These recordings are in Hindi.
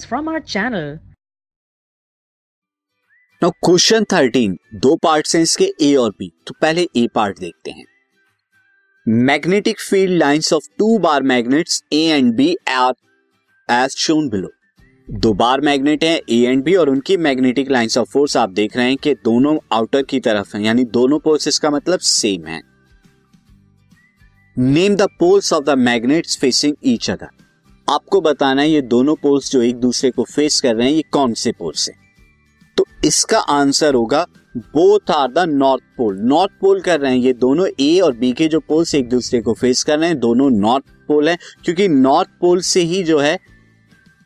videos from our channel. Now question thirteen दो पार्ट्स हैं इसके ए और बी तो पहले ए पार्ट देखते हैं. Magnetic field lines of two bar magnets A and B are as shown below दो बार मैग्नेट हैं ए एंड बी और उनकी मैग्नेटिक लाइंस ऑफ़ फोर्स आप देख रहे हैं कि दोनों आउटर की तरफ़ हैं, यानी दोनों पोल्स इसका मतलब सेम है. Name the poles of the magnets facing each other आपको बताना है ये दोनों पोल्स जो एक दूसरे को फेस कर रहे हैं, ये कौन से पोल्स हैं? तो इसका आंसर होगा both are the north pole north pole कर रहे हैं ये दोनों ए और बी के जो पोल्स एक दूसरे को फेस कर रहे हैं, दोनों नॉर्थ पोल हैं, क्योंकि नॉर्थ पोल से ही जो है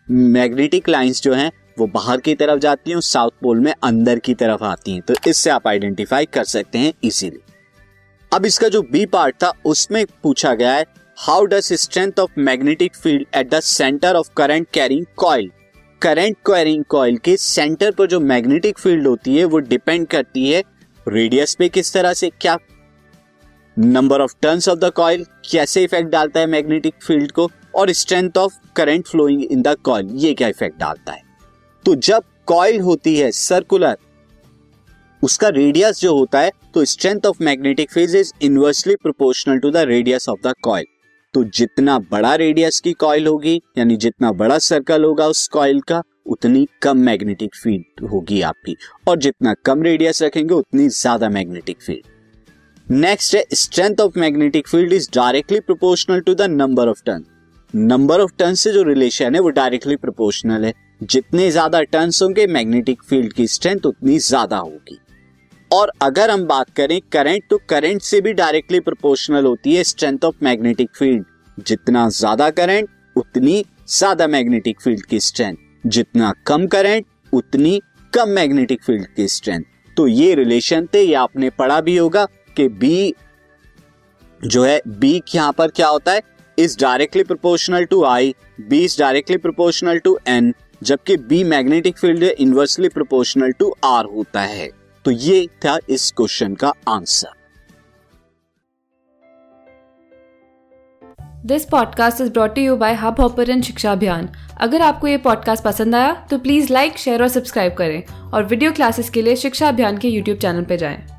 मैग्नेटिक लाइंस जो हैं, वो बाहर की तरफ़ जाती हैं साउथ पोल में अंदर की तरफ़ आती हैं। तो इससे आप आइडेंटिफाई कर सकते हैं इजीली अब इसका जो बी पार्ट था, उसमें पूछा गया है how does strength of magnetic field at the centre of current carrying coil current carrying coil के सेंटर पर जो मैग्नेटिक फ़ील्ड होती है, वो डिपेंड करती है रेडियस पे किस तरह से, क्या? Number of turns of the coil कैसे इफ़ेक्ट डालता है मैग्नेटिक फ़ील्ड को? और strength of current flowing in the coil ये क्या इफ़ेक्ट डालता है? तो जब कॉइल होती है सर्कुलर उसका रेडियस जो होता है तो strength of magnetic field is inversely proportional to the radius of the coil तो जितना बड़ा रेडियस की कॉइल होगी, यानी जितना बड़ा सर्कल होगा उस कॉइल का, उतनी कम मैग्नेटिक फ़ील्ड होगी आपकी। और जितना कम रेडियस रखेंगे, उतनी ज़्यादा मैग्नेटिक फ़ील्ड नेक्स्ट है strength of magnetic field is directly proportional to the number of turn number of turn से जो रिलेशन है, वो डायरेक्टली प्रोपोर्शनल है। जितने ज़्यादा टर्न होंगे मैग्नेटिक फ़ील्ड की स्ट्रेंथ उतनी ज़्यादा होगी। और अगर हम बात करें करंट तो करंट से भी डायरेक्टली प्रोपोर्शनल होती है स्ट्रेंथ ऑफ़ मैग्नेटिक फ़ील्ड जितना ज़्यादा करंट उतनी ज़्यादा मैग्नेटिक फ़ील्ड की स्ट्रेंथ जितना कम करंट उतनी कम मैग्नेटिक फ़ील्ड की स्ट्रेंथ तो ये रिलेशन थे, ये आपने पढ़ा भी होगा कि बी जो है बी यहाँ पर क्या होता है? Is directly proportional to I B is directly proportional to N जबकि B magnetic field inversely proportional to R होता है। तो ये था इस क्वेश्चन का answer. This podcast is brought you by Hubhopper Shiksha Abhiyan अगर आपको ये पॉडकास्ट पसंद आया तो प्लीज़ लाइक शेयर और सब्सक्राइब करें। और वीडियो क्लासेस के लिए शिक्षा अभियान के यूट्यूब चैनल पर जाएँ।